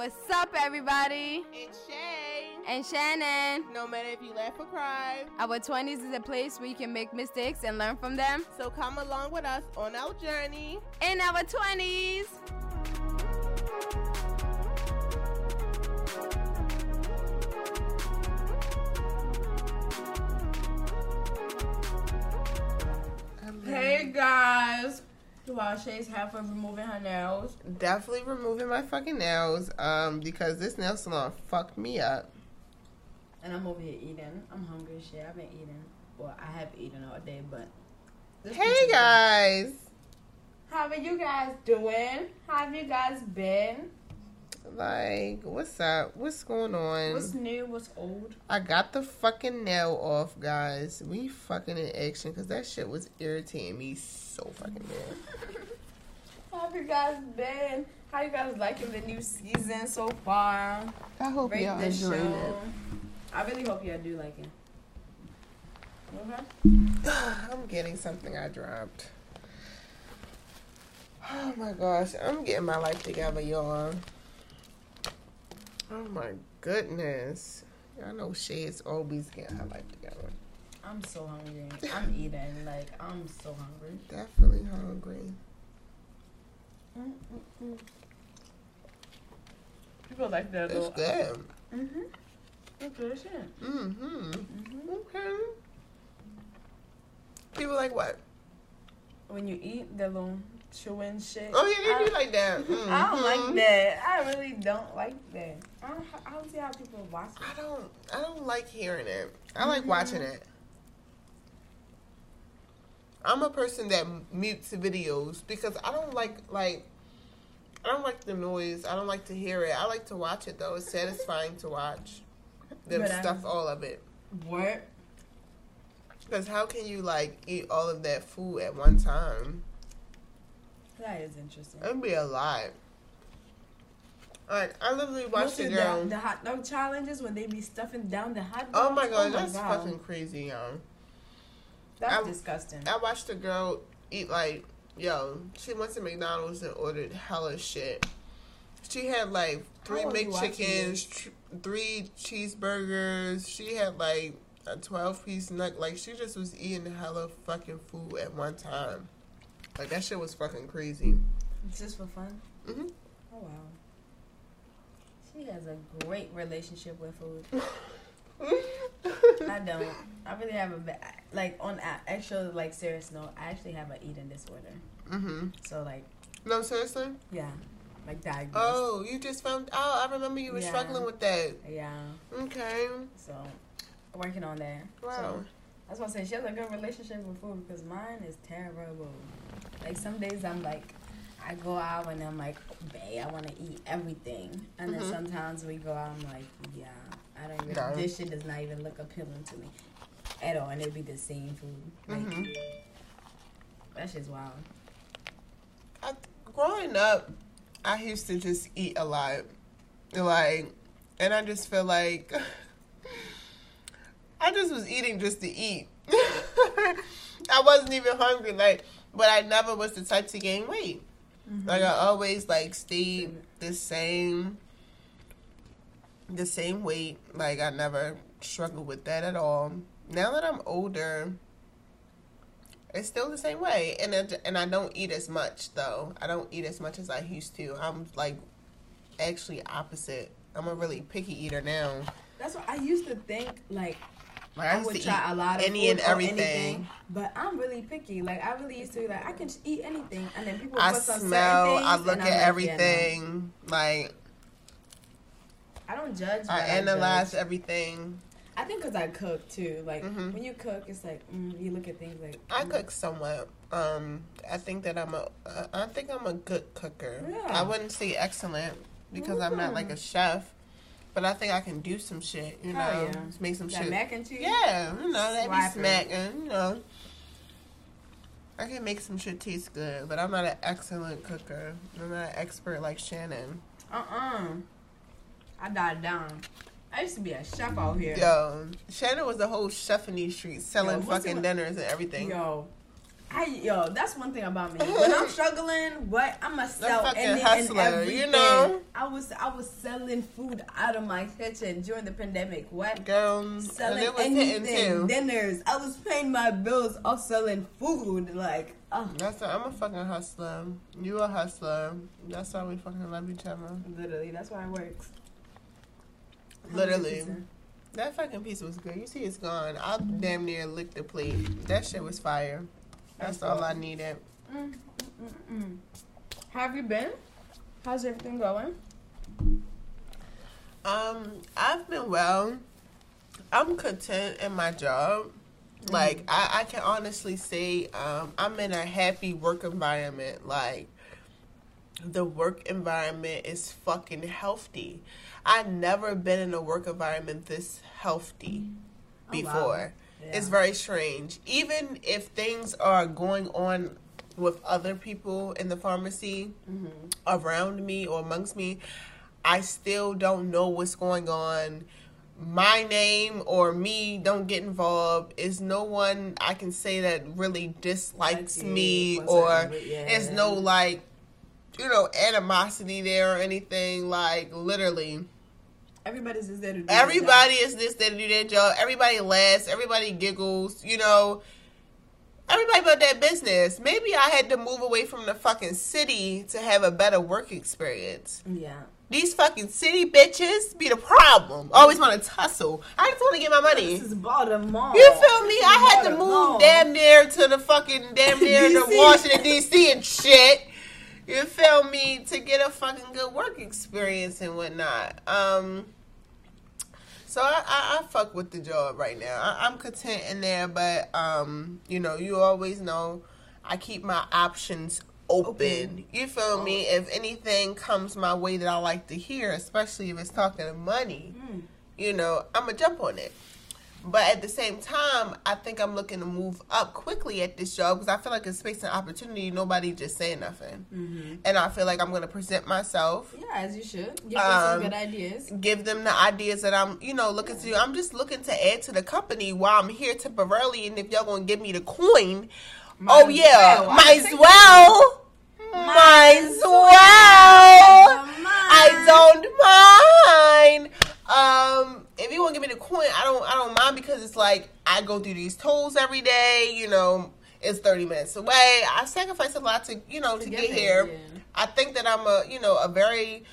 What's up, everybody? It's Shay. And Shannon. No matter if you laugh or cry, Our 20s is a place where you can make mistakes and learn from them. so come along with us on our journey. In our 20s. While Shay's half of removing her nails. Definitely removing my fucking nails, um, because this nail salon fucked me up. And I'm over here eating. I'm hungry as shit. I've been eating. Well, I have eaten all day, but. Hey particular- guys, How are you guys doing? How have you guys been? Like, what's up? What's going on? What's new? What's old? I got the fucking nail off, guys. We fucking in action, cause that shit was irritating me so fucking bad. How have you guys been? How you guys liking the new season so far? I hope Rate y'all enjoying it. I really hope y'all do like it. Okay. I'm getting something I dropped. Oh my gosh, I'm getting my life together, y'all. Oh my goodness. Y'all know Shay's always getting her life together. I'm so hungry. I'm eating. Like, I'm so hungry. Definitely hungry. People like that It's little. good. Mm-hmm. It's good. Mm-hmm. Mm-hmm. Okay. People like what? When you eat the little chewing shit. Oh yeah, they I, do like that. I don't like that. I really don't like that. I don't, I don't see how people watch it. I don't. I don't like hearing it. I like Mhm. watching it. I'm a person that mutes videos because I don't like like. I don't like the noise. I don't like to hear it. I like to watch it though. It's satisfying to watch them um, stuff all of it. What? Because how can you like eat all of that food at one time? That is interesting. That'd be a lot. Like I literally watched the girl. The, the hot dog challenges when they be stuffing down the hot dog. oh my god, that's God. fucking crazy, y'all. That's I- disgusting. I watched a girl eat like, yo, she went to McDonald's and ordered hella shit. She had like three McChickens, tr- three cheeseburgers. She had like a 12 piece nut. Like, she just was eating hella fucking food at one time. Like, that shit was fucking crazy. It's just for fun. hmm Oh wow. She has a great relationship with food. I don't. I really have a like on a actual like serious note. I actually have an eating disorder. hmm So like No, seriously? yeah, like diagnosed. Oh, you just found Oh, I remember you were Yeah. struggling with that. Yeah. Okay. So working on that. Wow. So, that's why I say she has a good relationship with food because mine is terrible. Like some days I'm like, I go out and I'm like, babe, I want to eat everything, and then Mhm. sometimes we go out. I'm like, yeah, I don't even. No. This shit does not even look appealing to me at all, and it'd be the same food. Like Mhm. that shit's wild. I, growing up, I used to just eat a lot, like, and I just feel like I just was eating just to eat. I wasn't even hungry, like, but I never was the type to gain weight. Mm-hmm. Like I always like stayed the same, the same weight. Like I never struggled with that at all. Now that I'm older, it's still the same way, and it, and I don't eat as much though. I don't eat as much as I used to. I'm like actually opposite. I'm a really picky eater now. That's what I used to think. Like Like I, I would try eat a lot of any food and everything. anything, but I'm really picky. Like I really used to be like I can just eat anything, and then people I put some certain smell. things, I look at like, yeah, no. everything. Like I don't judge. I I analyze judge. everything. I think because I cook too. Like Mhm. when you cook, it's like mm, you look at things like I mm, cook somewhat. Um, I think that I'm a. uh, I think I'm a good cooker. Yeah. I wouldn't say excellent because I'm not like a chef, but I think I can do some shit. You know, Hell yeah. Make some that shit. mac and cheese. Yeah, you know that be smacking. You know, I can make some shit taste good, but I'm not an excellent cooker. I'm not an expert like Shannon. Uh uh I died down. I used to be a chef out here. Yo, Shannon was the whole chef in these streets selling Yo, fucking dinners and everything. Yo, I yo, that's one thing about me. When I'm struggling, what I'ma sell fucking any hustler, and you know? I was I was selling food out of my kitchen during the pandemic. What? Girl, and Selling it was anything, too. dinners. I was paying my bills off selling food. Like, oh, That's i I'm a fucking hustler. You a hustler. That's why we fucking love each other. literally, that's why it works. Literally. That fucking piece was good. You see, it's gone. I damn near licked the plate. That shit was fire. That's all I needed. Mm, mm, mm, mm. Have you been? How's everything going? Um, I've been well. I'm content in my job. Like I, I can honestly say, um, I'm in a happy work environment. Like the work environment is fucking healthy. I've never been in a work environment this healthy Oh, wow. Yeah. It's very strange. Even if things are going on with other people in the pharmacy Mhm. around me or amongst me, I still don't know what's going on. My name or me don't get involved. Is no one I can say that really dislikes Like me or yeah. no like you know animosity there or anything. Like literally, Everybody's just there to do Everybody is this there to do their job. Everybody laughs. Everybody giggles. You know, everybody about that business. Maybe I had to move away from the fucking city to have a better work experience. Yeah. These fucking city bitches be the problem. Always want to tussle. I just want to get my money. This is Baltimore. You feel me? I had to move damn near to the fucking damn near to Washington D.C. and shit. You feel me? To get a fucking good work experience and whatnot. Um. So I, I, I fuck with the job right now. I, I'm content in there, but um, you know, you always know I keep my options open. Open. You feel me? If anything comes my way that I like to hear, especially if it's talking of money, Mm. you know, I'm gonna jump on it. But at the same time, I think I'm looking to move up quickly at this job because I feel like it's space and opportunity. Nobody just saying nothing, Mm-hmm. and I feel like I'm gonna present myself, Yeah, as you should. Give them Um, some good ideas. give them the ideas that I'm, you know, looking to do. I'm just looking to add to the company while I'm here temporarily, and if y'all gonna give me the coin, Might oh yeah, well. Might as well, might as well. I don't mind. Um, if you want to give me the coin, I don't. I don't mind because it's like I go through these tolls every day. You know, it's thirty minutes away. I sacrifice a lot to you know to, get, there, here. yeah. I think that I'm a you know a very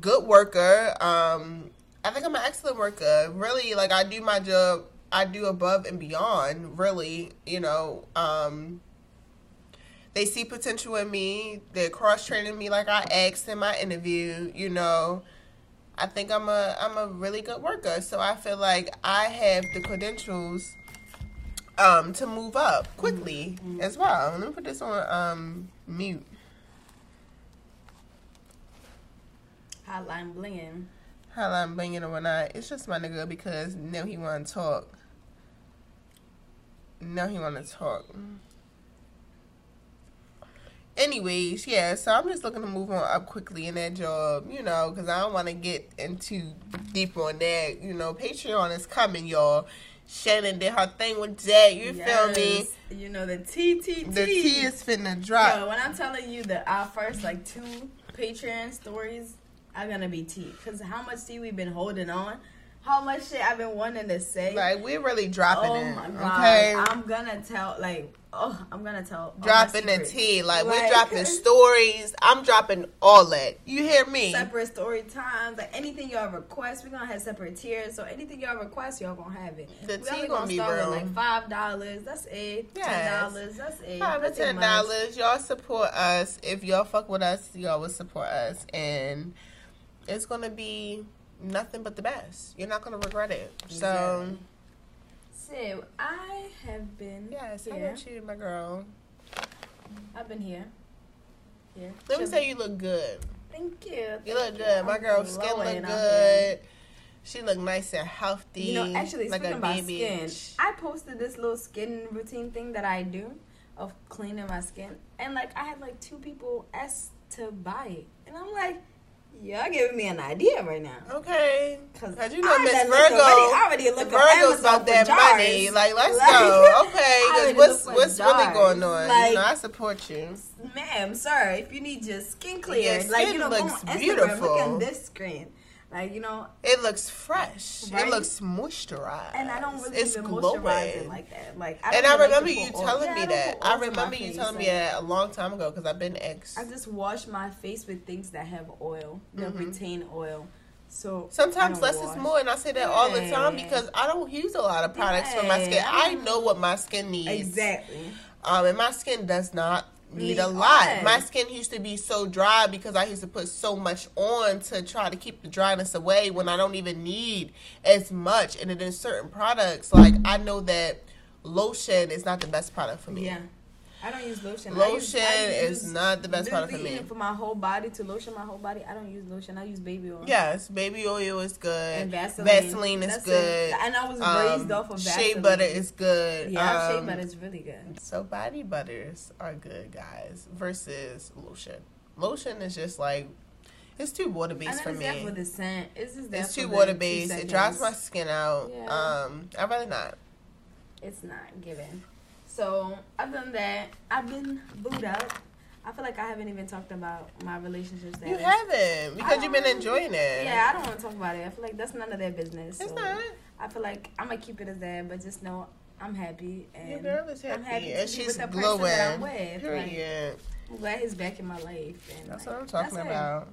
good worker. Um, I think I'm an excellent worker. Really, like I do my job. I do above and beyond. Really, you know. Um, they see potential in me. They're cross training me like I asked in my interview. You know, I think I'm a I'm a really good worker. So I feel like I have the credentials um to move up quickly as well. Let me put this on um mute. Hotline blinging. How I'm banging or whatnot. It's just my nigga because now he want to talk. Now he want to talk. Anyways, yeah, so I'm just looking to move on up quickly in that job, you know, because I don't want to get into deep on that. You know, Patreon is coming, y'all. Shannon did her thing with that. You feel me? You know the TTT. The tea is finna drop. Yo, when I'm telling you that our first like two Patreon stories are gonna be tea, cause how much tea we've been holding on, how much shit I've been wanting to say. Like we're really dropping oh it. my god, Okay. I'm gonna tell like oh I'm gonna tell dropping the tea. Like, we're dropping stories. I'm dropping all that. You hear me? Separate story times, like anything y'all request, we're gonna have separate tiers. So anything y'all request, y'all gonna have it. The we tea gonna gonna be start real. with like five dollars. That's it. Ten dollars. That's it. Five to ten dollars. Y'all support us. If y'all fuck with us, y'all will support us, and it's gonna be nothing but the best. You're not gonna regret it. Exactly. So I have been yes, how here. about you, my girl? I've been here. Here. Let me say you look good. Thank you. You look Thank good. My girl skin look good. She look nice and healthy. You know, actually, like speaking about baby. skin, I posted this little skin routine thing that I do of cleaning my skin, and like I had like two people ask to buy it, and I'm like, Y'all giving me an idea right now. Okay. Cause Cause you know Miss Virgo. already, already look Virgo's about that jars. money. Like, let's Like, go. Okay. What's what's really going on? Like- you know, I support you. Ma'am, sir, if you need your skin cleared, Your like skin you know, go on looks Instagram, beautiful. look at this screen, like you know, It looks fresh. Right? It looks moisturized. and I don't really it's even glowing. moisturize it like that. Like, I and I remember put you telling Yeah, me that. I oil on my remember you face, telling me that a long time ago because I've been ex. I just wash my face with things that have oil, that Mhm. retain oil. So Sometimes less wash. is more, and I say that all the time because I don't use a lot of products for my skin. Yeah. I know what my skin needs. Exactly. Um, and my skin does not need a lot. oil. My skin used to be so dry because I used to put so much on to try to keep the dryness away when I don't even need as much. And then in certain products, like I know that lotion is not the best product for me. Yeah. I don't use lotion. I use, I is not the best product for me. For my whole body to lotion my whole body, I don't use lotion. I use baby oil. Yes, baby oil is good. And Vaseline. Vaseline is That's good. it. And I was Um, raised off of Vaseline. Shea butter is good. Yeah, shea Um, butter is really good. So body butters are good, guys, versus lotion. Lotion is just like it's too water based for me. for the scent. It's It's too water based. It dries my skin out. Yeah. Um, I'd rather not. It's not given. So I've done that. I've been booed up. I feel like I haven't even talked about my relationship status. You haven't because you've been enjoying it. Yeah, I don't want to talk about it. I feel like that's none of their business. it's so not. I feel like I'm gonna keep it as that, but just know I'm happy and Your girl is happy, I'm happy and she's with glowing. that I'm with. Like, I'm glad he's back in my life. And That's like, what I'm talking about.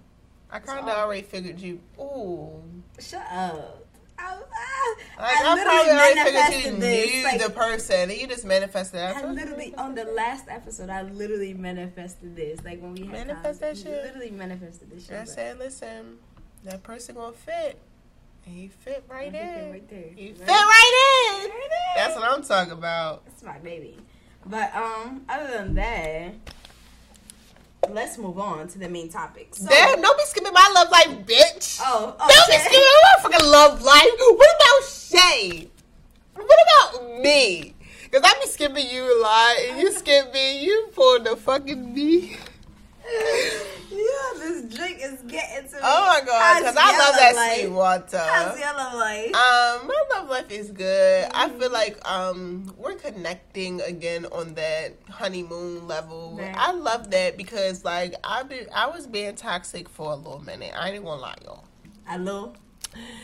I kind of already figured you. Ooh. Shut up. I, I, Like, I I, literally probably already manifested this. knew Like, the person, and you just manifested that. I literally on the last episode, I literally manifested this. Like when we had Manifest that shit? Literally manifested this shit. I said, listen, that person gonna fit, and he fit right they're in. right there. He Right? fit right in. Right there. That's what I'm talking about. That's my baby. But um, other than that, let's move on to the main topic. So, Damn, don't be skipping my love life, bitch. Oh, Don't be skipping my fucking love life. What about Shay? What about me? Cause I be skipping you a lot, and you skip me. You pulled the fucking me. This drink is getting to me. Oh my god, because I love that sweet water. How's yellow light? Um, my love life is good. I feel like um we're connecting again on that honeymoon level. Right. I love that because like I've been I was being toxic for a little minute. I ain't gonna lie, y'all. Hello,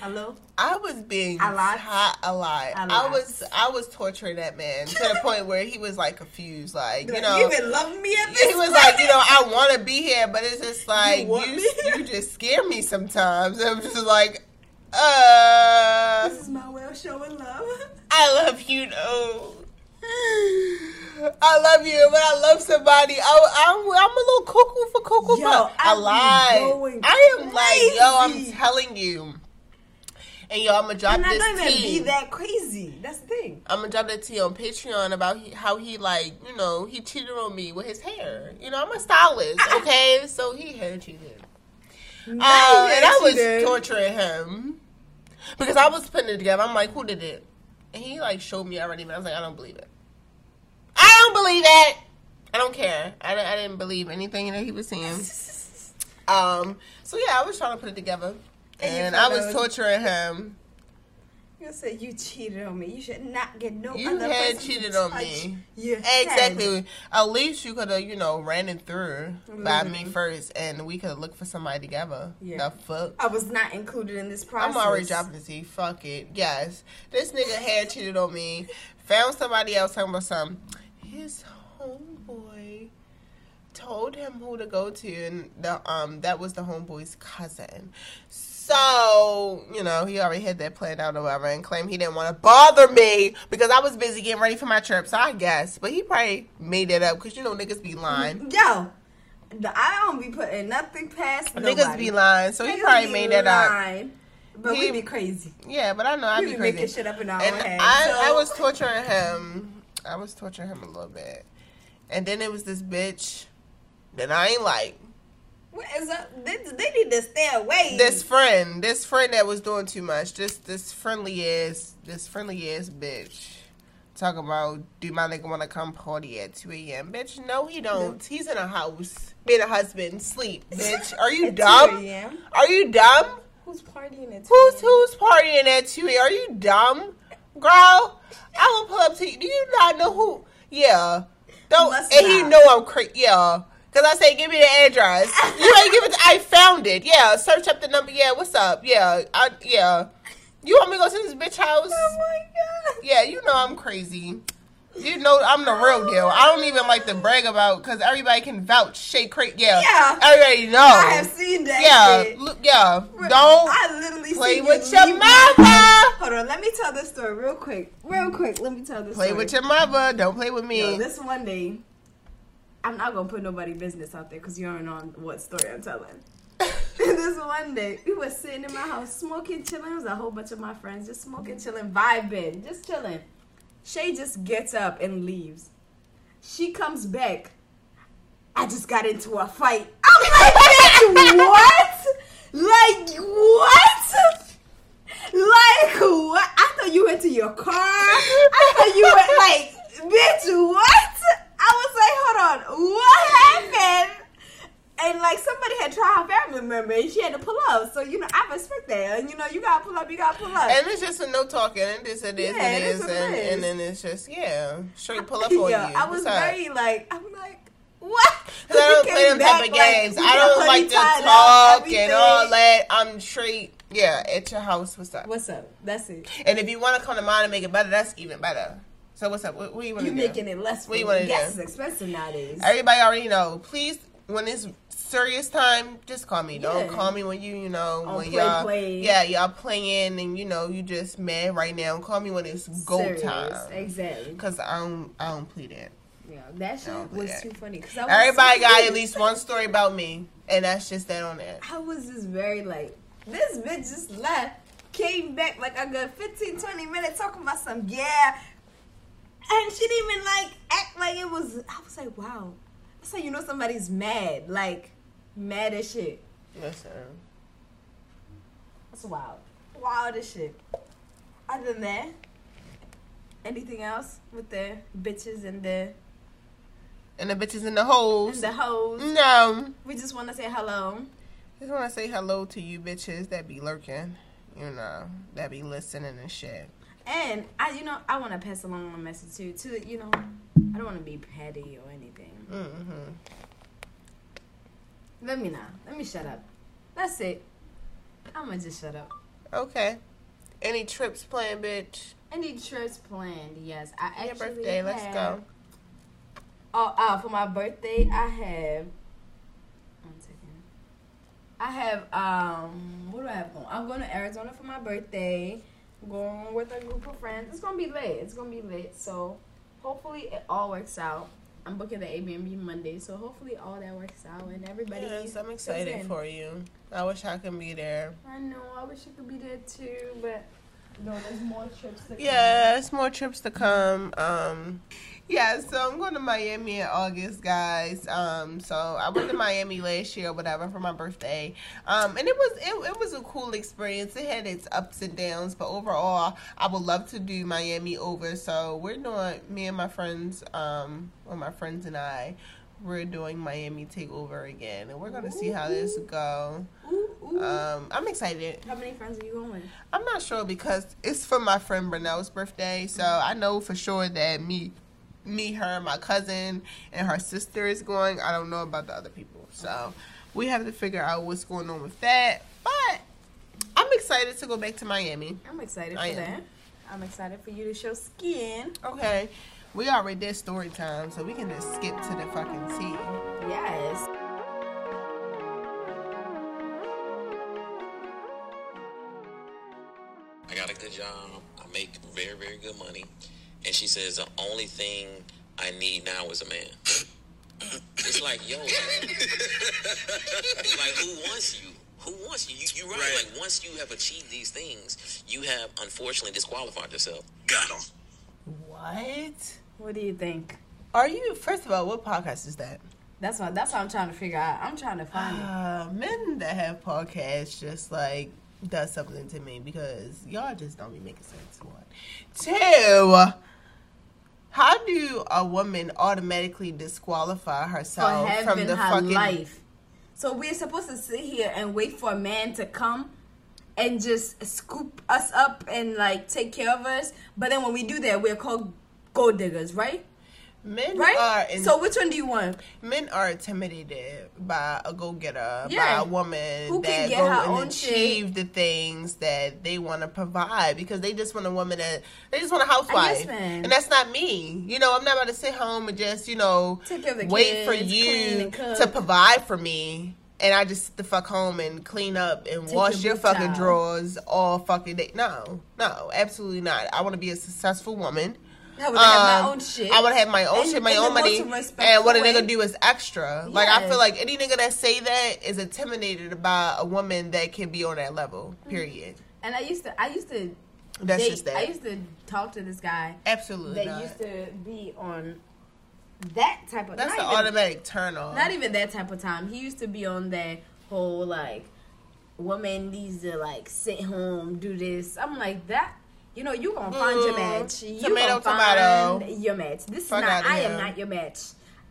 hello. I was being A lot? hot a lot. A I lot. was I was torturing that man to the point where he was like confused, like you know. you been loving me at this. he was like, you know, I want to be here, but it's just like you, want you, just scare me sometimes. I'm just like, uh, This is my way of showing love. I love you, though. I love you, but I love somebody. I, I'm, I'm a little cuckoo for cuckoo. Yo. I I lied. I am like, yo, I'm telling you. And yo, I'm gonna drop I'm not this tea. be that crazy. That's the thing. I'm gonna drop that tea on Patreon about he, how he like, you know, he cheated on me with his hair. You know, I'm a stylist, okay? so he hair cheated. Uh, and I was torturing him because I was putting it together. I'm like, who did it? And he like showed me already, but I was like, I don't believe it. I don't believe it. I don't care. I, I didn't believe anything that he was saying. Um. So yeah, I was trying to put it together, And and I was torturing him. You said you cheated on me. You should not get no You other had person to cheated on me. your head. Exactly. At least you could have, you know, ran it through by me Mhm. first, and we could look for somebody together. Yeah. The fuck. I was not included in this process. I'm already dropping the tea. Fuck it. Yes. This nigga had cheated on me. Found somebody else talking about something. His homeboy told him who to go to, and the um that was the homeboy's cousin. So, you know, he already had that planned out or whatever and claimed he didn't want to bother me because I was busy getting ready for my trip. So I guess. But he probably made that up because, you know, niggas be lying. Yo, I don't be putting nothing past nobody. Niggas be lying. So he probably made that up. But He- we be crazy. Yeah, but I know I be be making shit up in our and own heads. I, so- I was torturing him. I was torturing him a little bit. And then it was this bitch that I ain't like. What is up? They, they need to stay away. This friend, this friend that was doing too much. This this friendly ass, this friendly ass bitch Talking about, do my nigga want to come party at 2 a.m.? Bitch, no, he don't. He's in a house, being a husband, sleep. Bitch, are you dumb? Are you dumb? Who's partying at 2 Who's who's partying at 2 a.m.? Are you dumb? Girl, I will pull up to you. Do you not know who? Yeah. Don't, Must and he know I'm crazy. Yeah. Cause I say, give me the address. You ain't give it. To, I found it. Yeah. Search up the number. Yeah. What's up? Yeah. I, yeah. You want me to go to this bitch house? Oh my god. Yeah. You know I'm crazy. You know I'm the real deal. I don't even like to brag about because everybody can vouch. Shake crazy. Yeah. Yeah. Everybody know. I have seen that. yeah. shit. Look. Yeah. Don't I literally play with you your mother. Hold on, let me tell this story real quick. Real quick, let me tell this Play story. with your mother. Don't play with me. Yo, this one day, I'm not gonna put nobody business out there because you don't know what story I'm telling. this one day, we was sitting in my house smoking, chilling. It was a whole bunch of my friends just smoking, chilling, vibing, just chilling. Shay just gets up and leaves. She comes back. I just got into a fight. I'm like, bitch, what? Like what? Like what? I thought you went to your car. I thought you went like, bitch, what? Like, hold on, what happened? And like somebody had tried her family member and she had to pull up. So you know, I respect that. And you know, you gotta pull up, you gotta pull up. And it's just a no talking, and this it is, Yeah, it it is is, it and, and then it's just yeah, straight pull up on yeah, you. I was very like, I'm like, what? I don't play them type of games. we I don't like to talk and all that. I'm straight. Yeah, at your house. What's up? What's up? That's it. And if you want to come to mine and make it better, that's even better. So what's up? What, what you want to do? making it less. What you wanna Gas do? is expensive nowadays. Everybody already know. Please, when it's serious time, just call me. Don't call me when you, you know, On when play, y'all, play. yeah, y'all playing and you know you just mad right now. Call me when it's go Serious. time. Exactly. Cause I don't, I don't play that. Yeah, that shit was that. too funny. Cause I Everybody got at least one story about me, and that's just that on that. I was just very like, this bitch just left, came back like a good 15, 20 minutes talking about some yeah. And she didn't even like act like it was. I was like, wow. That's how you know somebody's mad. Like, mad as shit. Listen, That's wild. Wild as shit. Other than that, anything else with the bitches and the and the bitches in the and holes. the hoes? No, We just want to say hello. just want to say hello to you bitches that be lurking. You know, that be listening and shit. And I, you know, I want to pass along a message too. To you know, I don't want to be petty or anything. Mm-hmm. Let me not. Let me shut up. That's it. I'm gonna just shut up. Okay. Any trips planned, bitch? Any trips planned? Yes, I Your actually birthday. Let's have- go. Oh, uh, for my birthday, I have. One second. I have um. What do I have going? I'm going to Arizona for my birthday. Going with a group of friends. It's gonna be lit. It's gonna be lit. So hopefully it all works out. I'm booking the Airbnb Monday, so hopefully all that works out and everybody. Yes, I'm excited for you. I wish I could be there. I know. I wish I could be there too, but no, there's more trips to come. Yeah, it's more trips to come. Um, yeah, so I'm going to Miami in August, guys. Um, so I went to Miami last year or whatever for my birthday. Um, and it was it, it was a cool experience. It had its ups and downs, but overall, I would love to do Miami over. So we're doing me and my friends, um, or my friends and I. We're doing Miami takeover again, and we're gonna see how this go. Um, I'm excited. How many friends are you going with? I'm not sure because it's for my friend Brunel's birthday, so I know for sure that me, me, her, my cousin, and her sister is going. I don't know about the other people, so we have to figure out what's going on with that. But I'm excited to go back to Miami. I'm excited for am. that. I'm excited for you to show skin. Okay, we already did story time, so we can just skip to the fucking tea. Yes. I got a good job. I make very, very good money. And she says the only thing I need now is a man. it's like, yo, like who wants you? Who wants you? you you're right. Right. Like once you have achieved these things, you have unfortunately disqualified yourself. Got him. What? What do you think? Are you? First of all, what podcast is that? That's what that's what I'm trying to figure out. I'm trying to find it. Uh, men that have podcasts just like does something to me because y'all just don't be making sense. One, two. How do a woman automatically disqualify herself from the her fucking life. So we're supposed to sit here and wait for a man to come and just scoop us up and like take care of us. But then when we do that, we're called gold diggers, right? Men Right. are in, so which one do you want? men are intimidated by a go getter, by a woman Who can that get go her and own shit. achieve the things that they want to provide because they just want a woman that they just want a housewife, and that's not me. You know, I'm not about to sit home and just you know Take care of the wait for kids, clean you to provide for me. And I just sit the fuck home and clean up and Take wash your your fucking towel. drawers all fucking day. No, no, absolutely not. I want to be a successful woman. I would have Um, my own shit. I would have my own And- shit, my own money, and what a way. nigga do is extra. Like I feel like any nigga that say that is intimidated by a woman that can be on that level. Period. And I used to, I used to, That's date, just that. I used to talk to this guy Absolutely that not. used to be on that type of. That's an even- automatic turn off. Not even that type of time. He used to be on that whole like woman needs to like sit home, do this. I'm like that. You know, you gonna find your Mm. match. You Tomato, gonna find tomato. your match. This is Fuck not. I am not your match.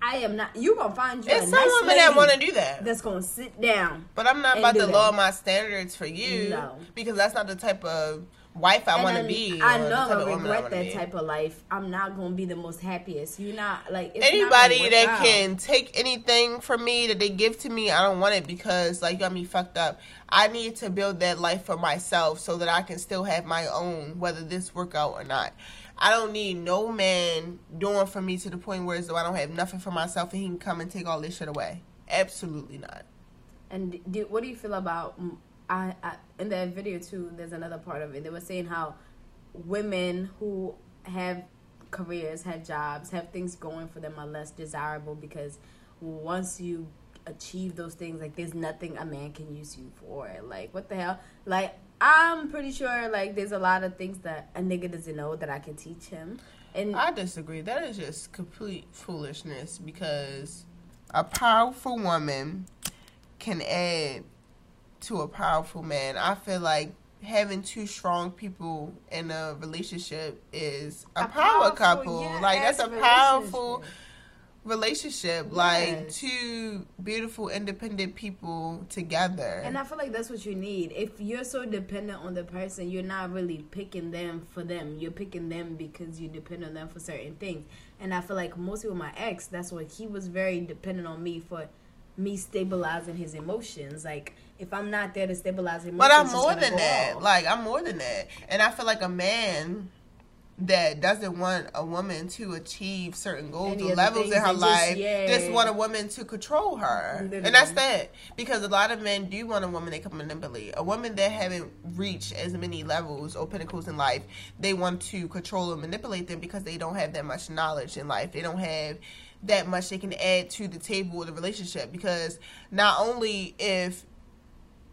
I am not. You gonna find you There's a some nice women that want to do that. That's gonna sit down. But I'm not about to that. lower my standards for you. No. Because that's not the type of wife I want to be. I know I'm gonna I regret that be. type of life. I'm not gonna be the most happiest. You're not like not Anybody work that out. can take anything from me that they give to me, I don't want it because like you got me fucked up. I need to build that life for myself so that I can still have my own, whether this work out or not. I don't need no man doing for me to the point where as though I don't have nothing for myself and he can come and take all this shit away. Absolutely not. And do, what do you feel about? I, I in that video too. There's another part of it. They were saying how women who have careers, have jobs, have things going for them are less desirable because once you achieve those things, like there's nothing a man can use you for. Like what the hell? Like I'm pretty sure like there's a lot of things that a nigga doesn't know that I can teach him. And I disagree. That is just complete foolishness because a powerful woman can add to a powerful man. I feel like having two strong people in a relationship is a, A power powerful, couple. yeah, like that's a powerful relationship. relationship. Like two beautiful independent people together. And I feel like that's what you need. If you're so dependent on the person, you're not really picking them for them. You're picking them because you depend on them for certain things. And I feel like mostly with my ex, that's what he was very dependent on me for me stabilizing his emotions. Like if I'm not there to stabilize emotions, But I'm more than that. off. Like I'm more than that. And I feel like a man that doesn't want a woman to achieve certain goals Any or levels in her that just- life, yeah. just want a woman to control her. Literally. And that's that. Because a lot of men do want a woman they can manipulate. A woman that haven't reached as many levels or pinnacles in life, they want to control and manipulate them because they don't have that much knowledge in life. They don't have that much they can add to the table of the relationship because not only if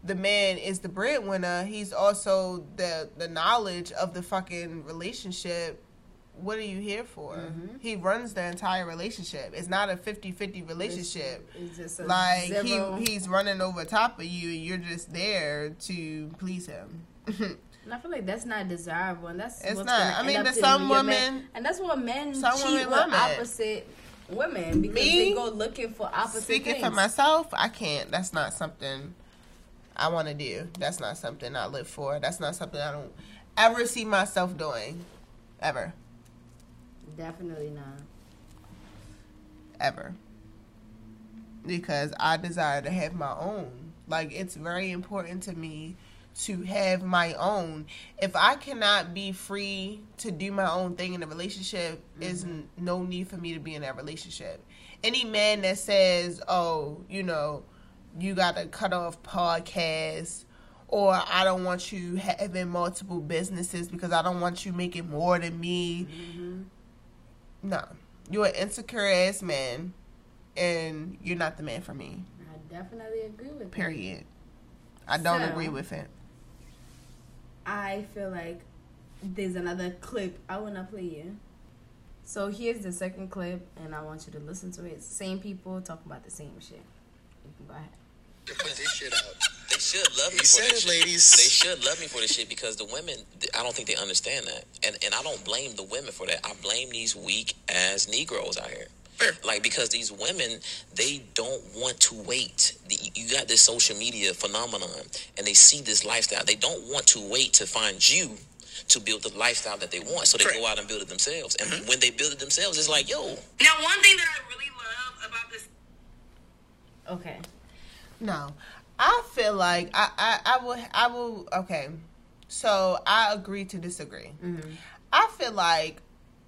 the man is the breadwinner, he's also the the knowledge of the fucking relationship. What are you here for? Mm-hmm. He runs the entire relationship. It's not a 50-50 relationship. It's just a Like zero. he he's running over top of you and you're just there to please him. And I feel like that's not desirable, and that's It's what's not. I mean, there's some women- and that's what men some cheat women with opposite women because Me? they go looking for opposite Speaking things. for myself, I can't. That's not something I want to do. That's not something I live for. That's not something I don't ever see myself doing. Ever. Definitely not. ever because I desire to have my own. Like it's very important to me to have my own. If I cannot be free to do my own thing in a relationship, is mm-hmm. n- no need for me to be in that relationship. Any man that says, "Oh, you know, you got to cut off podcasts." Or I don't want you having multiple businesses because I don't want you making more than me. Mm-hmm. No, you're an insecure ass man, and you're not the man for me. I definitely agree with that. Period. I don't So- agree with it. I feel like there's another clip I want to play you. So here's the second clip, and I want you to listen to it. Same people talking about the same shit. You can go ahead. To put this shit out. They should love me He for said this it, shit. ladies. They should love me for this shit because the women, I don't think they understand that, and and I don't blame the women for that. I blame these weak ass Negroes out here. Like because these women, they don't want to wait. The- You got this social media phenomenon, and they see this lifestyle. They don't want to wait to find you to build the lifestyle that they want. So they Correct. go out and build it themselves. And mm-hmm. when they build it themselves, it's like, yo, Now, one thing that I really love about this Okay. No, I feel like I, I, I will, I will. Okay, so I agree to disagree. Mm-hmm. I feel like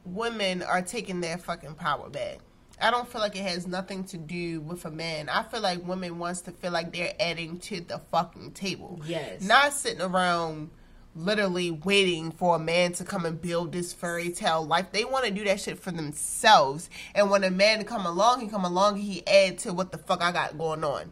women are taking their fucking power back. I don't feel like it has nothing to do with a man. I feel like women wants to feel like they're adding to the fucking table. Yes. Not sitting around literally waiting for a man to come and build this fairy tale life. They want to do that shit for themselves. And when a man come along, he come along he add to what the fuck I got going on.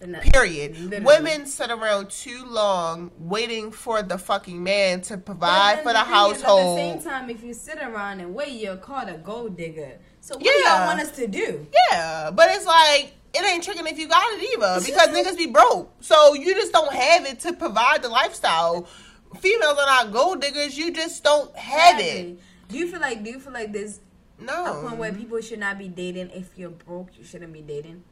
That- Period. Literally. Women sit around too long waiting for the fucking man to provide for the is, household. At the same time, if you sit around and wait, you're called a gold digger. So what do y'all want us to do? Yeah, but it's like it ain't tricking if you got it either because niggas be broke. So you just don't have it to provide the lifestyle. Females are not gold diggers. You just don't have it. Do you feel like? Do you feel like there's a point where people should not be dating? If you're broke, you shouldn't be dating.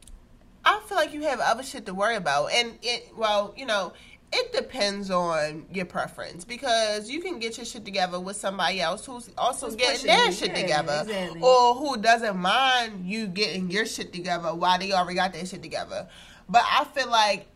I feel like you have other shit to worry about, and it. Well, you know, it depends on your preference because you can get your shit together with somebody else who's also Who's getting their you, shit yeah, together, exactly. or who doesn't mind you getting your shit together while they already got their shit together. But I feel like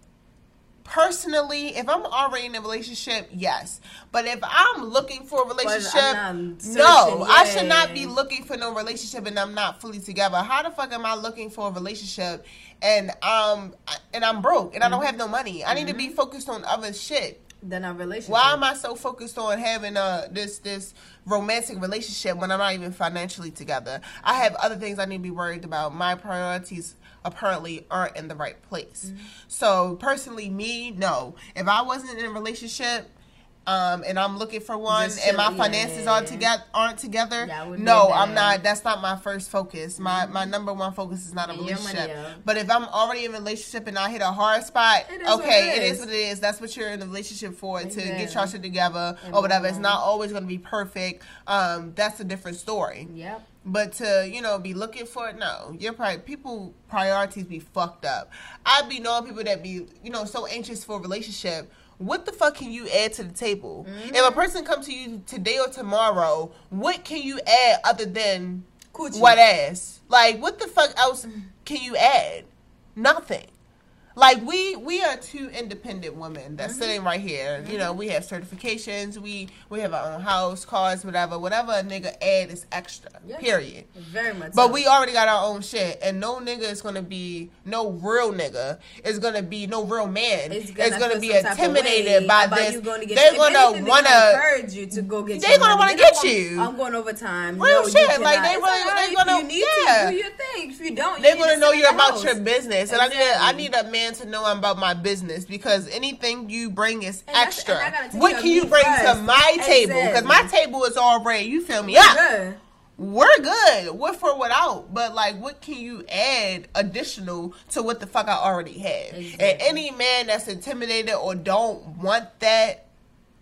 personally, if I'm already in a relationship, yes. But if I'm looking for a relationship, searching, no, I should not be looking for no relationship and I'm not fully together. How the fuck am I looking for a relationship and um and I'm broke and I don't have no money? I need to be focused on other shit. than our relationship. Why am I so focused on having uh this this romantic relationship when I'm not even financially together? I have other things I need to be worried about. My priorities apparently aren't in the right place. Mm-hmm. So personally, me, no. If I wasn't in a relationship. Um, and I'm looking for one, Just and my finances are together aren't together. That would be no. I'm not. That's not my first focus. My my number one focus is not a relationship. But if I'm already in a relationship and I hit a hard spot, It is okay, it it is. is what it is. That's what you're in a relationship for to get y'all shit together And or whatever. It's not always going to be perfect. Um, that's a different story. Yep. But to you know be looking for it, no, your pri- people priorities be fucked up. I be knowing people that be you know so anxious for a relationship. What the fuck can you add to the table? Mm-hmm. If a person comes to you today or tomorrow, what can you add other than Coochie. what ass? Like what the fuck else can you add? Nothing. Like we we are two independent women that's Mm-hmm. sitting right here. You know, we have certifications, we we have our own house, cars, whatever. Whatever a nigga add is extra. Yeah. Period. Very much. But so. we already got our own shit, and no nigga is gonna be no real nigga is gonna be no real man. It's Is gonna, gonna be some type of intimidated by this. Going to They're gonna wanna. encourage you to go get. They your gonna wanna They get you. I'm going overtime. Real no, shit, You like, they It's really- alright they if gonna- You need yeah. to do your thing. If you don't, They're need gonna know you're about house. your business, and I need. I need a man to know I'm about my business because anything you bring is And extra. What can you bring to my table? Because my table is all already you feel me? Yeah, Good. we're good with or without, but like, what can you add additional to what the fuck I already have? And any man that's intimidated or don't want that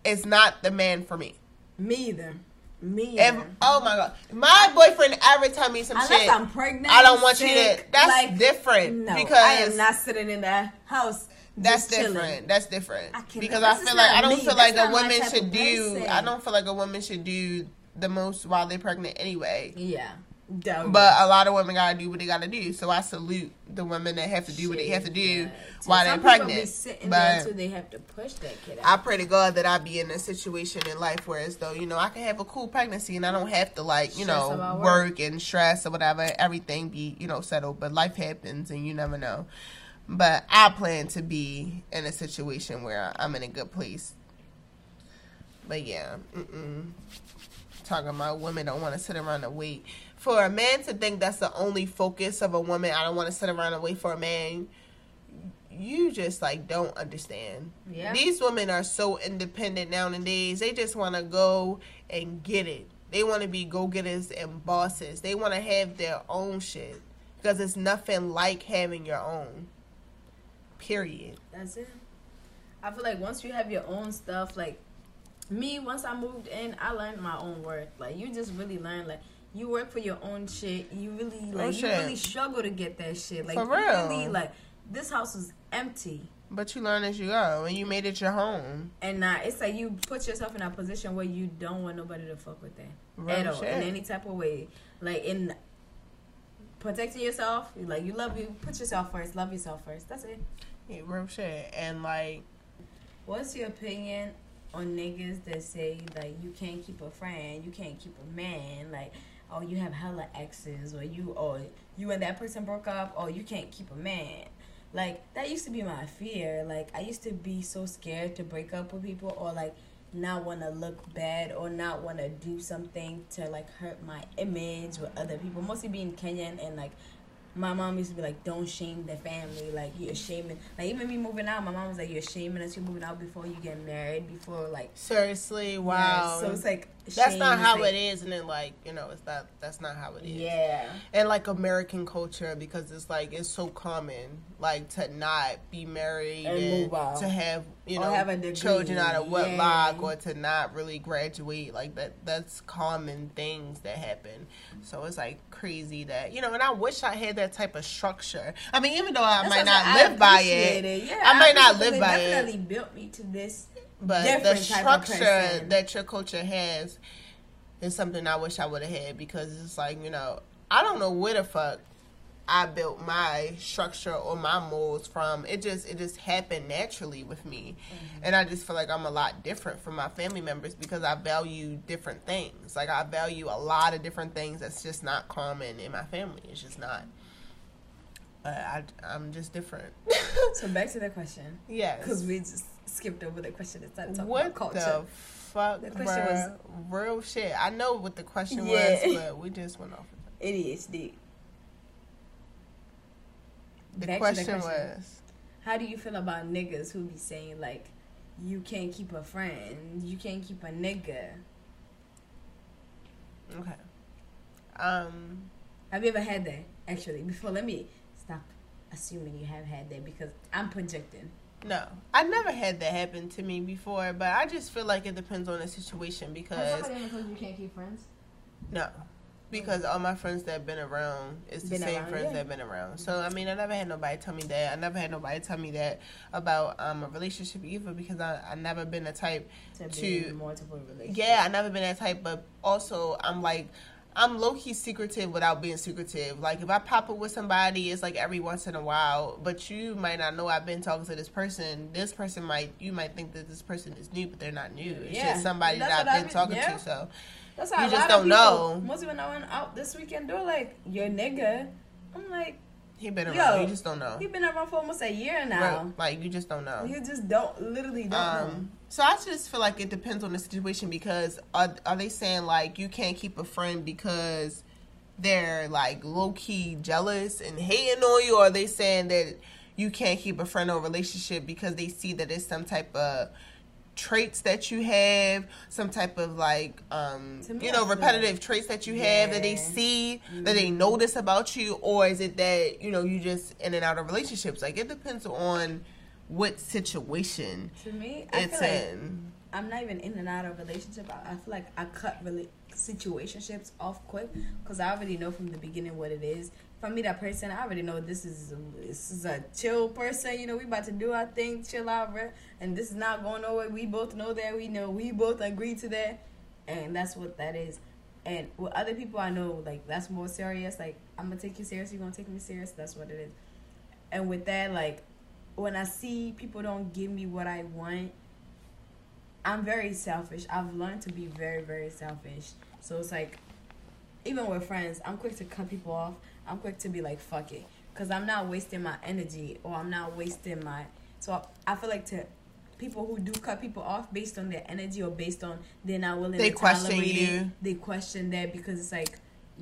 is not the man for me. Me either. Me If, oh my god, my boyfriend ever tell me some Unless shit. I'm pregnant, I don't want you to. That's like, different No, because I am not sitting in the house. That's just chilling. different. That's different. I can't- because I feel like I don't me. feel That's like a woman should do. I don't feel like a woman should do the most while they're pregnant anyway. Yeah. But a lot of women gotta do what they gotta do. So I salute the women that have to do what they have to do Yeah. while Some they're pregnant. But until they have to push that kid out. I pray to God that I be in a situation in life where as though, you know, I can have a cool pregnancy and I don't have to like, you Stress know, work. work. and stress or whatever. Everything be, you know, settled. But life happens and you never know. But I plan to be in a situation where I'm in a good place. But yeah, mm-mm. talking about women don't want to sit around and wait. For a man to think that's the only focus of a woman, I don't want to sit around and wait for a man. You just like don't understand. Yeah. These women are so independent nowadays. They just want to go and get it. They want to be go getters and bosses. They want to have their own shit because it's nothing like having your own. Period. That's it. I feel like once you have your own stuff, like me, once I moved in, I learned my own worth. Like you just really learn like you work for your own shit. You really like you really struggle to get that shit. Like For real. really like this house is empty. But you learn as you go, and you made it your home. And uh, it's like you put yourself in a position where you don't want nobody to fuck with that Real at all shit. in any type of way. Like in protecting yourself, like you love you, put yourself first, love yourself first. That's it. Yeah, real shit. And like, What's your opinion on niggas that say like you can't keep a friend, you can't keep a man, like oh you have hella exes or you or you and that person broke up or you can't keep a man. Like that used to be my fear. Like I used to be so scared to break up with people or like not want to look bad or not want to do something to like hurt my image with other people. Mostly being Kenyan and like my mom used to be like, "Don't shame the family. Like you're shaming." Like even me moving out, my mom was like, "You're shaming us. You're moving out before you get married. Before like." seriously, Yeah, wow. so it's like that's not how it is, and then like you know, it's not. That's not how it is. Yeah. and like American culture because it's like it's so common like to not be married And and, to have you know have a children out of wedlock yeah. or to not really graduate like that that's common things that happen so it's like crazy that you know and I wish I had that type of structure I mean even though I That's might not I'm live by appreciate it, Yeah, I might not live by it. it. Definitely built me to this. But the different structure that your culture has is something I wish I would have had because it's like you know I don't know where the fuck I built my structure or my molds from. It just it just happened naturally with me, Mm-hmm. and I just feel like I'm a lot different from my family members because I value different things. Like I value a lot of different things that's just not common in my family. It's just not. But I I'm just different. So back to the question, yes. because we just skipped over the question and started talking What about culture. the fuck, The question bruh? Real shit. I know what the question Yeah. was, but we just went off. of it. ADHD. The Back to question, was, How do you feel about niggas who be saying like, you can't keep a friend, you can't keep a nigga? okay. Um, Have you ever had that? Actually, before let me stop assuming you have had that because I'm projecting. No, I never had that happen to me before, but I just feel like it depends on the situation because ever told you you can't keep friends? no. Because all my friends that have been around is the Been same around, friends yeah. that have been around. So I mean, I never had nobody tell me that. I never had nobody tell me that about um, a relationship either because I I never been the type To, be To- multiple relationships. Yeah, I never been that type, but also I'm like I'm low key secretive without being secretive. Like if I pop up with somebody, it's like every once in a while. But you might not know I've been talking to this person. This person might you might think that this person is new, but they're not new. It's Yeah. just somebody That's that I've been talking yeah. to. So That's how You just don't of people, know. Most I went out this weekend, they're like, "Your nigga." I'm like, he been around. Yo, you just don't know. he been around for almost a year Right. now. Like you just don't know. You just don't, literally don't know. Um, so I just feel like it depends on the situation because are are they saying like you can't keep a friend because they're like low key jealous and hating on you, or are they saying that you can't keep a friend or relationship because they see that it's some type of traits that you have, some type of like um me, you know repetitive traits that you have that they Yeah. Mm-hmm. see that they notice about you, or is it that you know you just in and out of relationships? Like it depends on what situation to me, I it's feel like in. I'm not even in and out of relationship. I, I feel like I cut really situationships off quick because I already know from the beginning what it is. If I meet that person, I already know this is this is a chill person. You know, we about to do our thing, chill out, bruh, and this is not going nowhere. We both know that. We know we both agree to that, and that's what that is. And with other people, I know like that's more serious. Like I'm gonna take you serious. You're gonna take me serious. That's what it is. And with that, like when I see people don't give me what I want, I'm very selfish. I've learned to be very, very selfish. So it's like, even with friends, I'm quick to cut people off. I'm quick to be like, fuck it. Because I'm not wasting my energy or I'm not wasting my. So I feel like to people who do cut people off based on their energy or based on they're not willing They to question tolerate it, you. They question that because it's like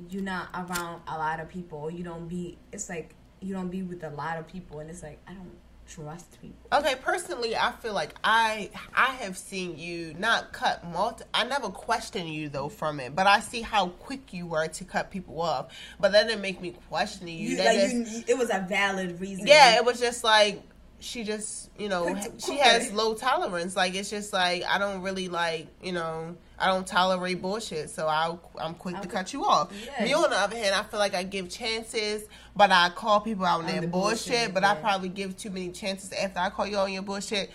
you're not around a lot of people or you don't be, it's like you don't be with a lot of people and it's like, I don't trust people. Okay, personally, I feel like I I have seen you not cut multi. I never question you though from it, but I see how quick you were to cut people off. But that didn't make me question you. You, That like just- you, it was a valid reason. yeah, it was just like she just you know she has low tolerance. Like it's just like I don't really like you know I don't tolerate bullshit, so I I'm quick to I'm- cut you off. Yeah. Me on the other hand, I feel like I give chances, but I call people out on their the bullshit. bullshit, but I probably give too many chances after I call you on your bullshit.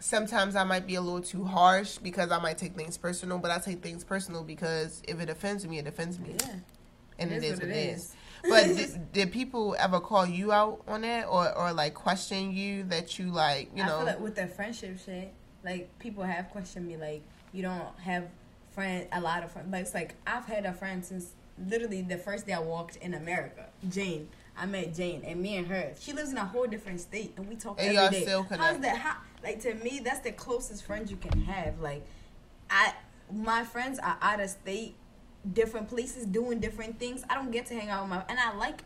Sometimes I might be a little too harsh because I might take things personal, but I take things personal because if it offends me, it offends me, Yeah. and It it is what it is. is. But did, did people ever call you out on that, or or like question you that you like, you I know? feel like with the friendship shit, like people have questioned me, like you don't have friend a lot of friends. Like it's like I've had a friend since literally the first day I walked in America. Jane, I met Jane, and me and her, she lives in a whole different state, and we talk And every day. still How's that? How, like to me, that's the closest friends you can have. Like I, my friends are out of state. Different places doing different things. I don't get to hang out with my, and I like,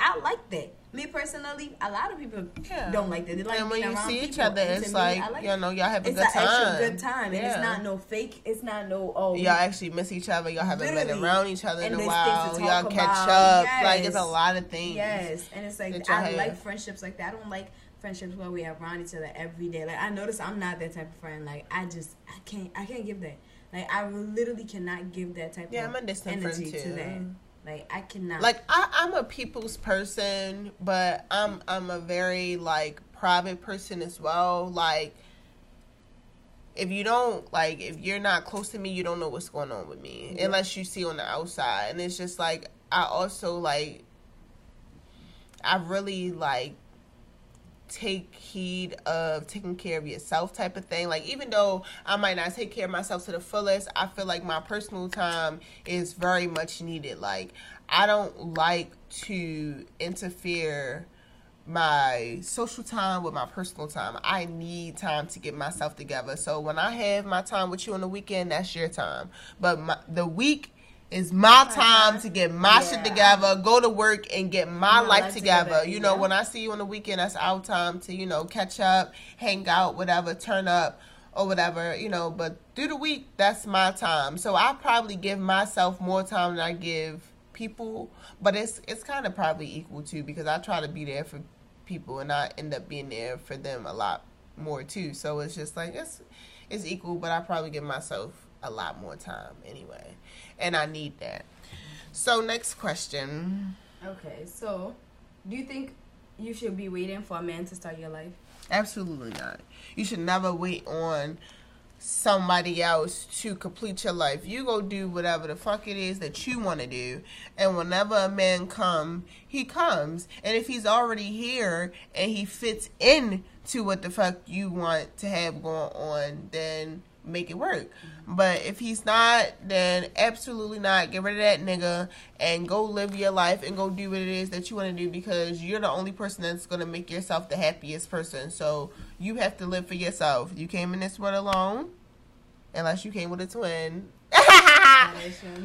I like that. Me personally, a lot of people Yeah. don't like that. They like and when you around see each people. other, And to it's me, like, I you know, y'all have a good an time. actual good time, and it's not no fake. It's not no oh. Y'all actually miss each other. Y'all haven't been around each other in And a while. Y'all talk catch about. up. Like it's a lot of things. Yes, and it's like I have. like friendships like that. I don't like friendships where we have around each other every day. Like I notice I'm not that type of friend. Like I just I can't I can't give that. Like I literally cannot give that type Yeah, of I'm a distant energy to too. that. Like I cannot. Like I, I'm a people's person, but I'm I'm a very like private person as well. Like if you don't like if you're not close to me, you don't know what's going on with me Yeah. unless you see on the outside. And it's just like I also like I really like take heed of taking care of yourself type of thing. Like even though I might not take care of myself to the fullest, I feel like my personal time is very much needed. Like I don't like to interfere my social time with my personal time. I need time to get myself together. So when I have my time with you on the weekend, that's your time. But my, the week is my time to get my shit together, go to work and get my My life life together. together, You know, yeah. when I see you on the weekend, that's our time to, you know, catch up, hang out, whatever, turn up or whatever, you know, but through the week, that's my time. So I probably give myself more time than I give people, but it's it's kind of probably equal too because I try to be there for people and I end up being there for them a lot more too. So it's just like it's it's equal, but I probably give myself a lot more time anyway. And I need that. So next question. okay, so do you think you should be waiting for a man to start your life? Absolutely not. You should never wait on somebody else to complete your life. You go do whatever the fuck it is that you want to do. And whenever a man come, he comes. And if he's already here and he fits in to what the fuck you want to have going on, then make it work. But if he's not, then absolutely not. Get rid of that nigga and go live your life and go do what it is that you want to do because you're the only person that's going to make yourself the happiest person. So you have to live for yourself. You came in this world alone, unless you came with a twin.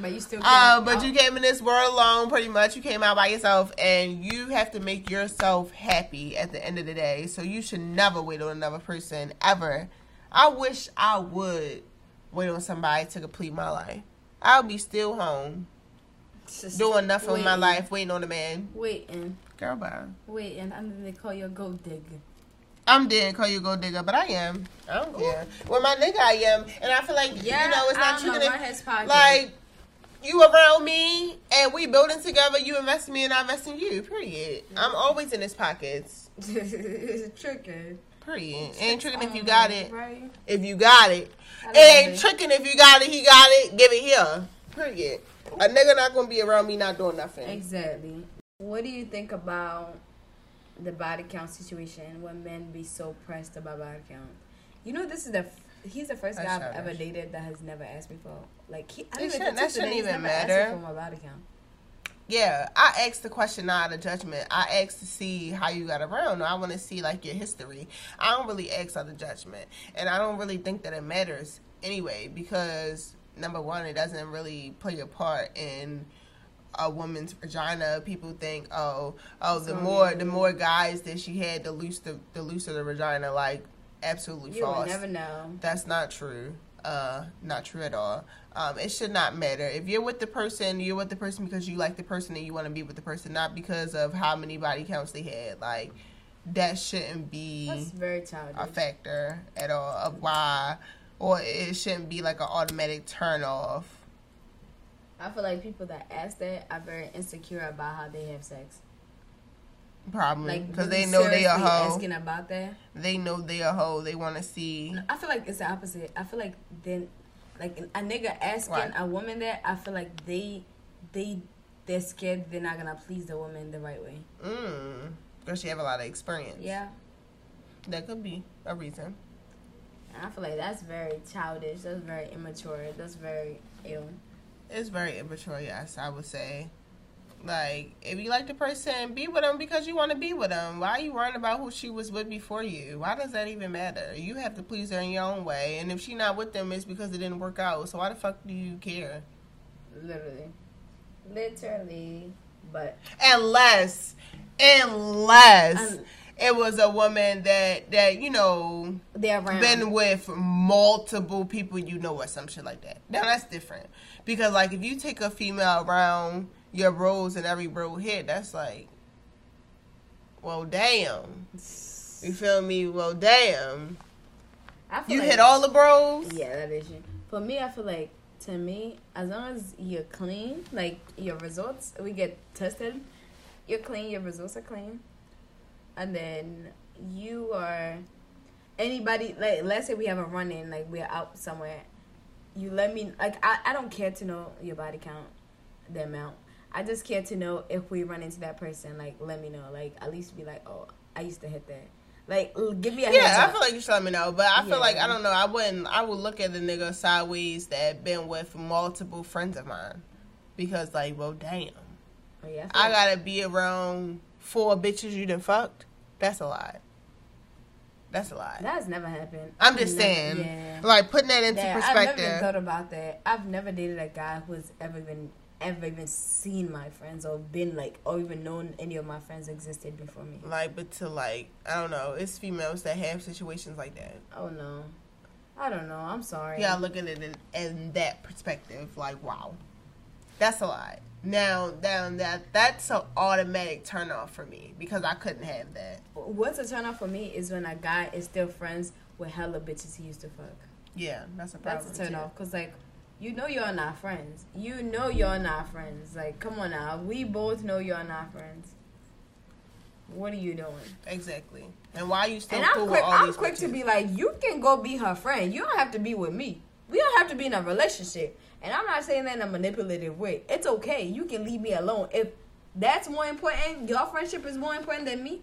but you still. Uh, but you came in this world alone, pretty much. You came out by yourself, and you have to make yourself happy at the end of the day. So you should never wait on another person ever. I wish I would wait on somebody to complete my life. I'll be still home Just doing nothing with my life, waiting on a man. Waiting, Girl, bye. waiting. And then they call you a gold digger. I'm dead, call you a gold digger, but I am. I don't care. Well, my nigga, I am, and I feel like Yeah, you know it's not true. run. Like you around me and we building together. You invest in me and I invest in you. Period. I'm mm-hmm. always in his pockets. it's tricky. Period. Ain't tricking if you got it. Right. If you got it. It ain't it. tricking if you got it. He got it. Give it here. Period. A nigga not gonna be around me not doing nothing. Exactly. What do you think about the body count situation when men be so pressed about body count? You know, this is the f- he's the first That's guy I've ever dated that has never asked me for like he. I don't shouldn't- even that shouldn't even never asked me matter. for my body count. Yeah, I asked the question not out of judgment. I asked to see how you got around. I want to see like your history. I don't really ask out of judgment, and I don't really think that it matters anyway because number one, it doesn't really play a part in a woman's vagina. People think, oh, oh, the more the more guys that she had, the loose the, the looser the vagina. Like absolutely You false. never know. That's not true. Uh, not true at all. Um, it should not matter. If you're with the person, you're with the person because you like the person and you want to be with the person, not because of how many body counts they had. Like, that shouldn't be That's very childish. a factor at all of why, or it shouldn't be like an automatic turn off. I feel like people that ask that are very insecure about how they have sex. Probably because they know they a hoe. Asking about that. They know they a hoe. They want to see. I feel like it's the opposite. I feel like then, like a nigga asking a woman that, I feel like they, they, they're scared they're not gonna please the woman the right way. Mm, because she have a lot of experience. Yeah, that could be a reason. I feel like that's very childish. That's very immature. That's very ill. It's very immature. Yes, I would say. Like, if you like the person, be with them because you want to be with them. Why are you worrying about who she was with before you? Why does that even matter? You have to please her in your own way. And if she not with them, it's because it didn't work out. So why the fuck do you care? Literally, literally. But Unless, unless Um, it was a woman that that you know been with multiple people you know or some shit like that. Now that's different because like if you take a female around your bros and every bro hit, that's like, well, damn. You feel me? Well, damn. I feel You like- hit all the bros. Yeah, that is you. For me, I feel like to me, as long as you're clean, like your results, we get tested. You're clean. Your results are clean, and then you are anybody. Like, let's say we have a run in, like we're out somewhere. You let me like I, I don't care to know your body count, the amount. I just care to know if we run into that person. Like, let me know. Like, at least be like, oh, I used to hit that. Like, give me a heads Yeah, I feel like you should let me know, but I feel like I don't know. I wouldn't. I would look at the nigga sideways that been with multiple friends of mine, because like, well, damn, Oh, yeah, I like- gotta be around four bitches you done fucked. That's a lot. That's a lot. That's never happened. I'm just Never- saying, Yeah. like putting that into Yeah, I've never perspective. thought about that. I've never dated a guy who's ever even ever even seen my friends or been like or even known any of my friends existed before me. Like, but to like, I don't know. It's females that have situations like that. Oh no. I don't know. I'm sorry. Yeah, look at it in, in that perspective. Like, wow, that's a lot. Now, down that that's an automatic turn off for me because I couldn't have that. What's a turn off for me is when a guy is still friends with hella bitches he used to fuck. Yeah, that's a problem. That's a turn too. off. Cause like, you know you're not friends. You know you're not friends. Like, come on now. We both know you're not friends. What are you doing? Exactly. And why are you still And I'm cool quick. with all I'm these quick to be like, you can go be her friend. You don't have to be with me. We don't have to be in a relationship. And I'm not saying that in a manipulative way. It's okay. You can leave me alone. If that's more important, your friendship is more important than me.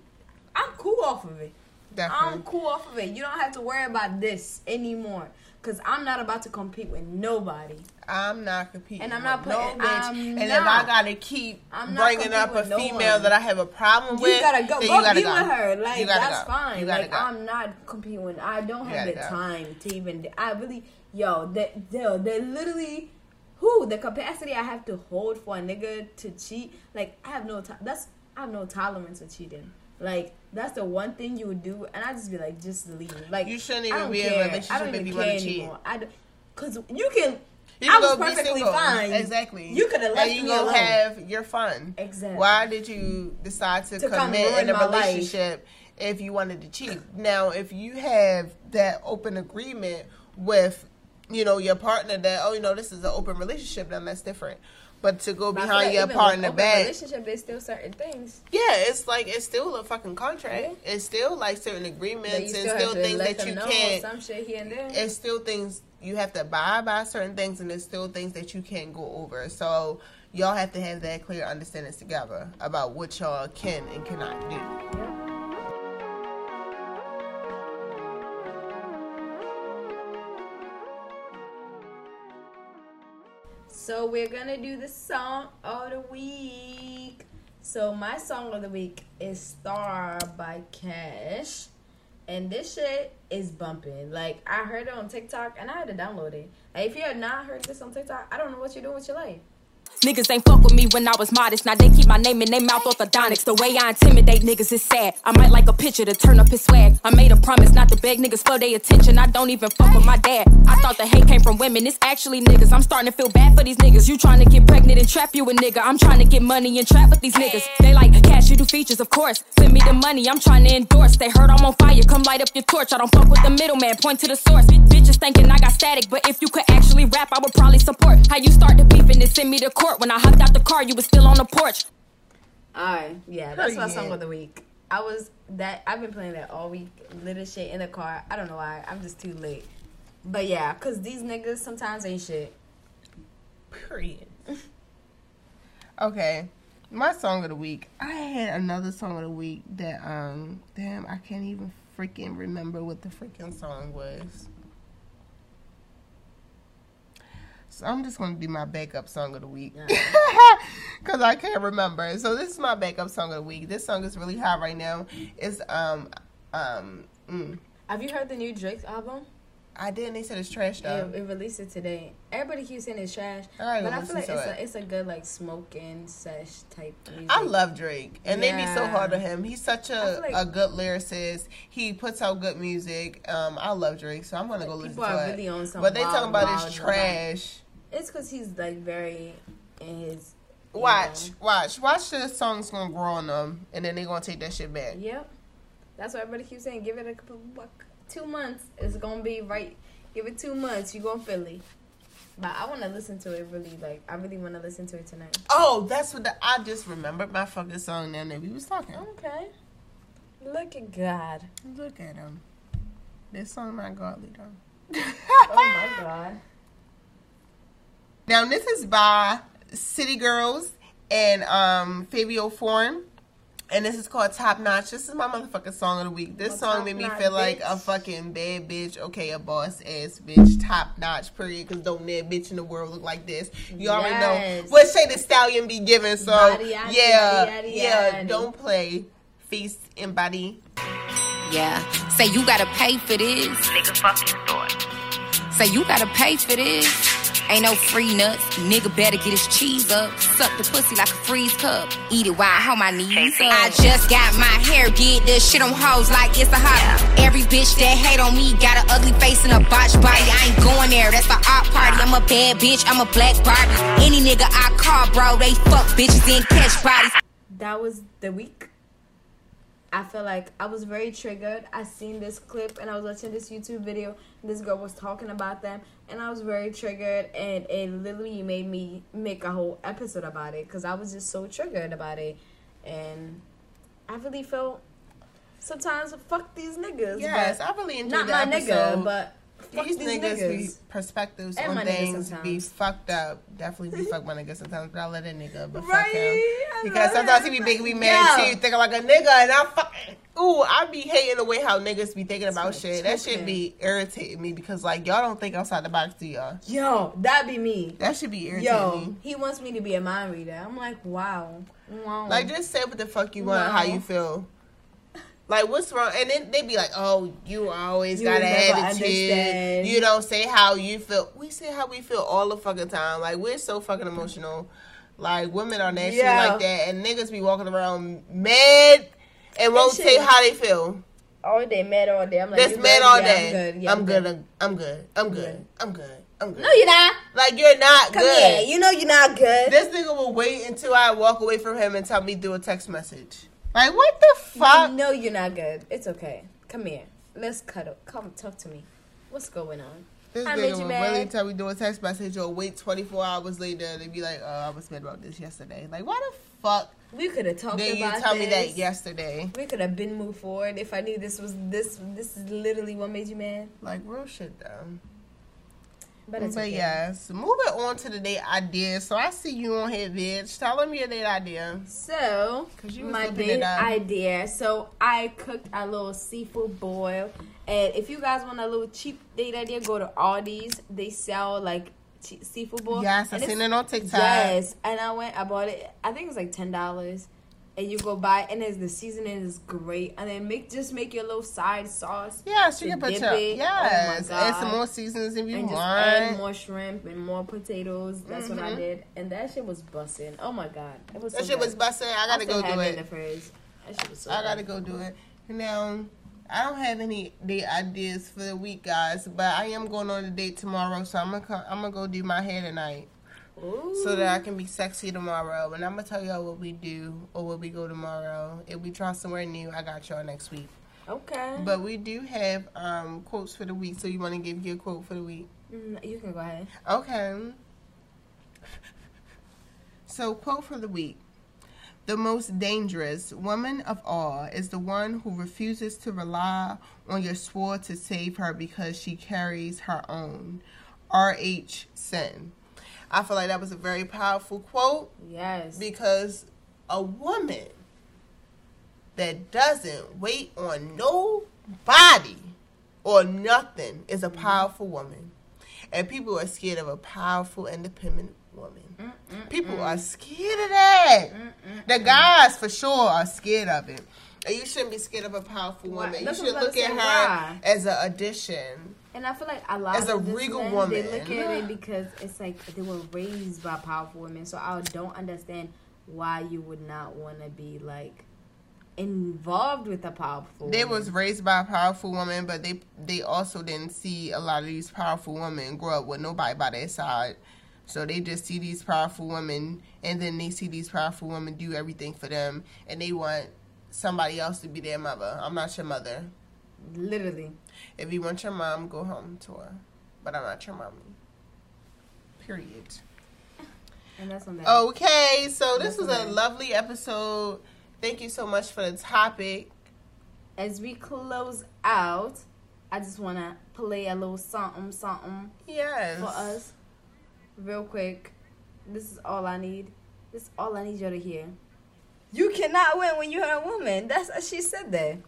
I'm cool off of it. Definitely. I'm cool off of it. You don't have to worry about this anymore. Cause I'm not about to compete with nobody. I'm not competing. And I'm not no bitch. I'm and if. I gotta keep I'm not bringing up a no female one. that I have a problem You with, gotta go. then Go you gotta be go. with her. Like You gotta that's go. fine. You gotta like go. I'm not competing with. I don't have the time to even. I really, yo, that yo, they literally, who the capacity I have to hold for a nigga to cheat. Like I have no time. That's I have no tolerance for cheating. Like that's the one thing you would do, and I just be like, just leave. Like You shouldn't even be in a care. relationship I don't if you care wanna cheat. anymore. I don't, cause you can. You I was perfectly fine. Exactly. You could have left and you me alone. have your fun. Exactly. Why did you decide to, To commit in a my life. relationship if you wanted to cheat? Now, if you have that open agreement with, you know, your partner that oh, you know, this is an open relationship, then that's different. But to go behind like your partner back, relationship, there's still certain things. yeah, it's like it's still a fucking contract. Yeah. It's still like certain agreements and still still things that you can't. some shit here and there. It's still things you have to abide by certain things, and there's still things that you can't go over. So y'all have to have that clear understanding together about what y'all can and cannot do. So we're gonna do the song of the week. So my song of the week is "Star" by Cash, and this shit is bumping. Like I heard it on TikTok, and I had to download it. Like, if you have not heard this on TikTok, I don't know what you're doing with your life. Niggas ain't fuck with me when I was modest. Now they keep my name in their mouth orthodontics. The way I intimidate niggas is sad. I might like a picture to turn up his swag. I made a promise not to beg niggas for their attention. I don't even fuck with my dad. I thought the hate came from women. It's actually niggas. I'm starting to feel bad for these niggas. You trying to get pregnant and trap you a nigga. I'm trying to get money and trap with these niggas. They like cash, you do features, of course. Send me the money, I'm trying to endorse. They heard I'm on fire, come light up your torch. I don't fuck with the middleman, point to the source. Bitches thinking I got static, but if you could actually rap, I would probably support. How you start the beef and send me to court. When I hopped out the car, you was still on the porch. Alright, yeah, that's my Period. song of the week. I was that I've been playing that all week. Little shit in the car. I don't know why. I'm just too late. But yeah, cause these niggas sometimes ain't shit. Period. okay. My song of the week. I had another song of the week that um damn I can't even freaking remember what the freaking song was. I'm just gonna do my backup song of the week. Cause I can't remember. So this is my backup song of the week. This song is really hot right now. It's um um mm, Have you heard the new Drake album? I didn't they said it's trash though. It, it released it today. Everybody keeps saying it's trash, I but I feel like it's to a, it's a good like smoking sesh type music. I love Drake, and they be so hard on him. He's such a, like- a good lyricist. He puts out good music. Um, I love Drake, so I'm gonna go listen to it. really but they talking about it's trash. It's because he's like very in his. Watch, know. watch, watch. The song's gonna grow on them, and then they're gonna take that shit back. Yep. That's why everybody keeps saying. Give it a two months. It's gonna be right. Give it two months. You gonna Philly. But I want to listen to it really. Like I really want to listen to it tonight. Oh, that's what the, I just remembered my fucking song now that we was talking. Okay. Look at God. Look at him. This song not godly though. Oh my God. Now this is by City Girls and um Fivio Foreign. And this is called Top Notch. This is my motherfucking song of the week. This Well, song made me notch, feel like a fucking bad bitch. Okay, a boss ass bitch. Top notch, period. Because don't that bitch in the world look like this. You already know what Shay the Stallion be giving. So, Body, yaddy, yeah, yaddy, yaddy, yeah. yaddy. Don't play Feast and body. Yeah, say you gotta pay for this. Nigga, fuck your store. Say you gotta pay for this. Ain't no free nuts. Nigga better get his cheese up. Suck the pussy like a freeze cup. Eat it while I hold my knees up. I just got my hair did. This shit on hoes like it's a hobby. Every bitch that hate on me got an ugly face and a botched body. I ain't going there. That's the art party. I'm a bad bitch. I'm a black Barbie. Any nigga I call, bro, they fuck bitches and catch bodies. that was the week. I feel like I was very triggered. I seen this clip and I was watching this YouTube video. This girl was talking about them, and I was very triggered. And it literally made me make a whole episode about it because I was just so triggered about it. And I really felt sometimes fuck these niggas. Yes, I really enjoyed not my episode. nigga, but these, these, niggas, niggas. be perspectives And on my niggas things be fucked up. Definitely be fucked by niggas sometimes, but I let a nigga, but Right? fuck him. Because sometimes that. he be making me mad Yeah. too, thinking like a nigga, and I fucking ooh, I be hating the way how niggas be thinking about like shit. That shit be irritating me because like y'all don't think outside the box, do y'all? Yo, that be me. That should be irritating Yo, me. he wants me to be a mind reader. I'm like, wow. wow. Like just say what the fuck you want, how you feel. Like what's wrong? And then they be like, "Oh, you always You got an attitude. understand." You don't say how you feel. We say how we feel all the fucking time. Like we're so fucking emotional. Like women are shit Yeah. like that, and niggas be walking around mad and won't say how they feel. all day, mad all day. I'm like, That's mad good? all Yeah, day. I'm good. Yeah, I'm good. I'm, I'm good. I'm good. I'm good. I'm good. No, you're not. Like you're not Come good. here. You know you're not good. This nigga will wait until I walk away from him and tell me through a text message. Like what the fuck? No, you're not good. It's okay. Come here. Let's cuddle. Come talk to me. What's going on? This I nigga made you will mad. really tell me do a text message or wait 24 hours later. They be like, oh, I was mad about this yesterday. Like, why the fuck We could have talked did you about tell me that yesterday? We could have been moved forward if I knew this was this. This is literally what made you mad. Like, real shit, though. But but okay. yes, moving on to the date idea. So I see you on here, bitch. Tell them your date idea. So was my date idea. So I cooked a little seafood boil, and if you guys want a little cheap date idea, go to Aldi's. They sell like seafood boil. Yes, I seen it on TikTok. Yes, and I went. I bought it. I think it's like ten dollars. And you go buy, and it's, the seasoning is great. And then make just make your little side sauce. Yes, you can put your it. yes. Oh Add some more seasonings if you and just want. add more shrimp and more potatoes. That's what I Mhm. did, and that shit was busting. Oh my god, it was. that so shit good. was busting. I gotta still go do it. the fridge. That shit was so I gotta good. go do it. Now, I don't have any date ideas for the week, guys, but I am going on a date tomorrow, so I'm gonna co- I'm gonna go do my hair tonight. So that I can be sexy tomorrow. And I'm gonna tell y'all what we do or where we go tomorrow. If we try somewhere new, I got y'all next week. Okay. But we do have um, quotes for the week. So you want to give your quote for the week? Mm, you can go ahead. Okay. So, quote for the week The most dangerous woman of all is the one who refuses to rely on your sword to save her because she carries her own. R.H. Sin. I feel like that was a very powerful quote Yes. because a woman that doesn't wait on nobody or nothing is a mm-hmm. powerful woman. And people are scared of a powerful, independent woman. People are scared of that. The guys, for sure, are scared of it. And you shouldn't be scared of a powerful Why- woman. You that's should look at her why? as an addition. And I feel like a lot As a regal men, woman. they look at it because it's like they were raised by powerful women. So I don't understand why you would not want to be like involved with a powerful. They woman. was raised by a powerful woman, but they they also didn't see a lot of these powerful women grow up with nobody by their side. So they just see these powerful women, and then they see these powerful women do everything for them, and they want somebody else to be their mother. I'm not your mother. literally. If you want your mom, go home to her. But I'm not your mommy. Period. And that's on that. Okay, so this was a lovely episode. Thank you so much for the topic. As we close out, I just want to play a little something, something Yes. for us, real quick. This is all I need. This is all I need you to hear. You cannot win when you're a woman. That's what she said there.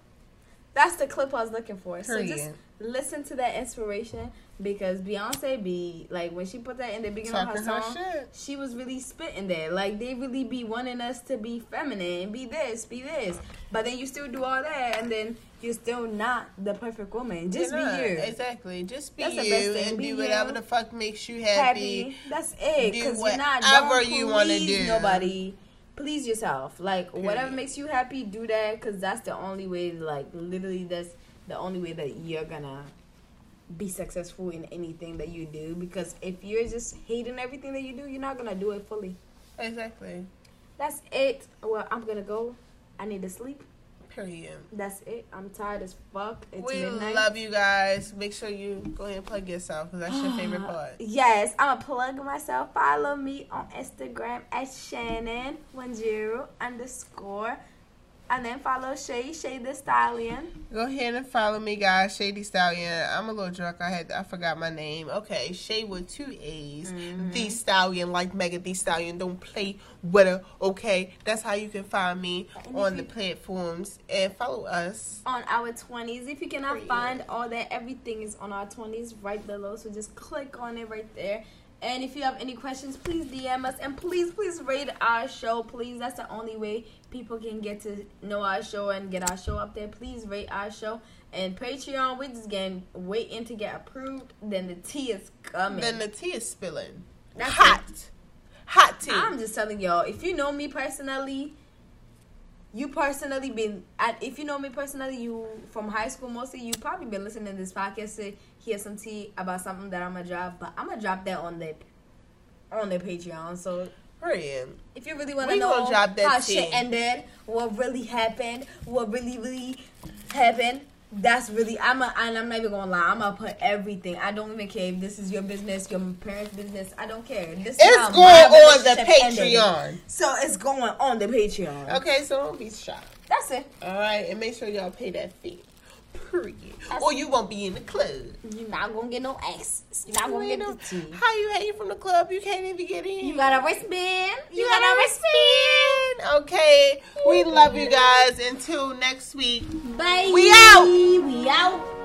That's the clip I was looking for. So just listen to that inspiration because Beyonce be like when she put that in the beginning Talking of her her song, shit. she was really spitting there. Like they really be wanting us to be feminine, be this, be this, but then you still do all that, and then you're still not the perfect woman. Just You're be not. you, Exactly. Just be That's the you best thing. and Be do whatever you. the fuck makes you happy. happy. That's it. Do Because you're not whatever don't you wanna do. Nobody. Please yourself. Like whatever makes you happy, do that. Because that's the only way. Like literally, that's the only way that you're gonna be successful in anything that you do. Because if you're just hating everything that you do, you're not gonna do it fully. Exactly. That's it. Well, I'm gonna go. I need to sleep. Period. That's it. I'm tired as fuck. It's we midnight. love you guys. Make sure you go ahead and plug yourself because that's your favorite part. Yes, I'm gonna plug myself. Follow me on Instagram at Shannon one zero underscore, and then follow Shay Shay the Stallion. Go ahead and follow me, guys. Shady Stallion. I'm a little drunk. I had I forgot my name. Okay, Shay with two A's. Mm-hmm. The Stallion, like Megan Thee Stallion. Don't play with her. Okay, that's how you can find me And on the you- platforms and follow us. On our twenties, if you cannot Period. find all that, everything is on our twenties right below. So just click on it right there. And if you have any questions, please DM us and please, please rate our show. Please, that's the only way people can get to know our show and get our show up there. Please rate our show. And Patreon, we're just getting waiting to get approved. Then the tea is coming. Then the tea is spilling. That's Hot. Hot tea. I'm just telling y'all, if you know me personally, you personally been at if you know me personally, you from high school mostly, you probably been listening to this podcast to hear some tea about something that I'm gonna drop, but I'm gonna drop that on the on the Patreon. So Period. if you really wanna know gonna drop that how tea. shit ended, what really happened, what really really happened. That's really I'm a, and I'm not even gonna lie. I'm gonna put everything. I don't even care if this is your business, your parents' business. I don't care. This is It's going on the relationship ended. Patreon. So it's going on the Patreon. Okay, so don't be shy. That's it. All right, and make sure y'all pay that fee. Period. Or you won't be in the club. You're not gonna get no access. You're not gonna get no, the tea. How you hating from the club? You can't even get in. You got a wristband. You got a wristband. Okay, we love you guys. Until next week. Bye. We out. We out.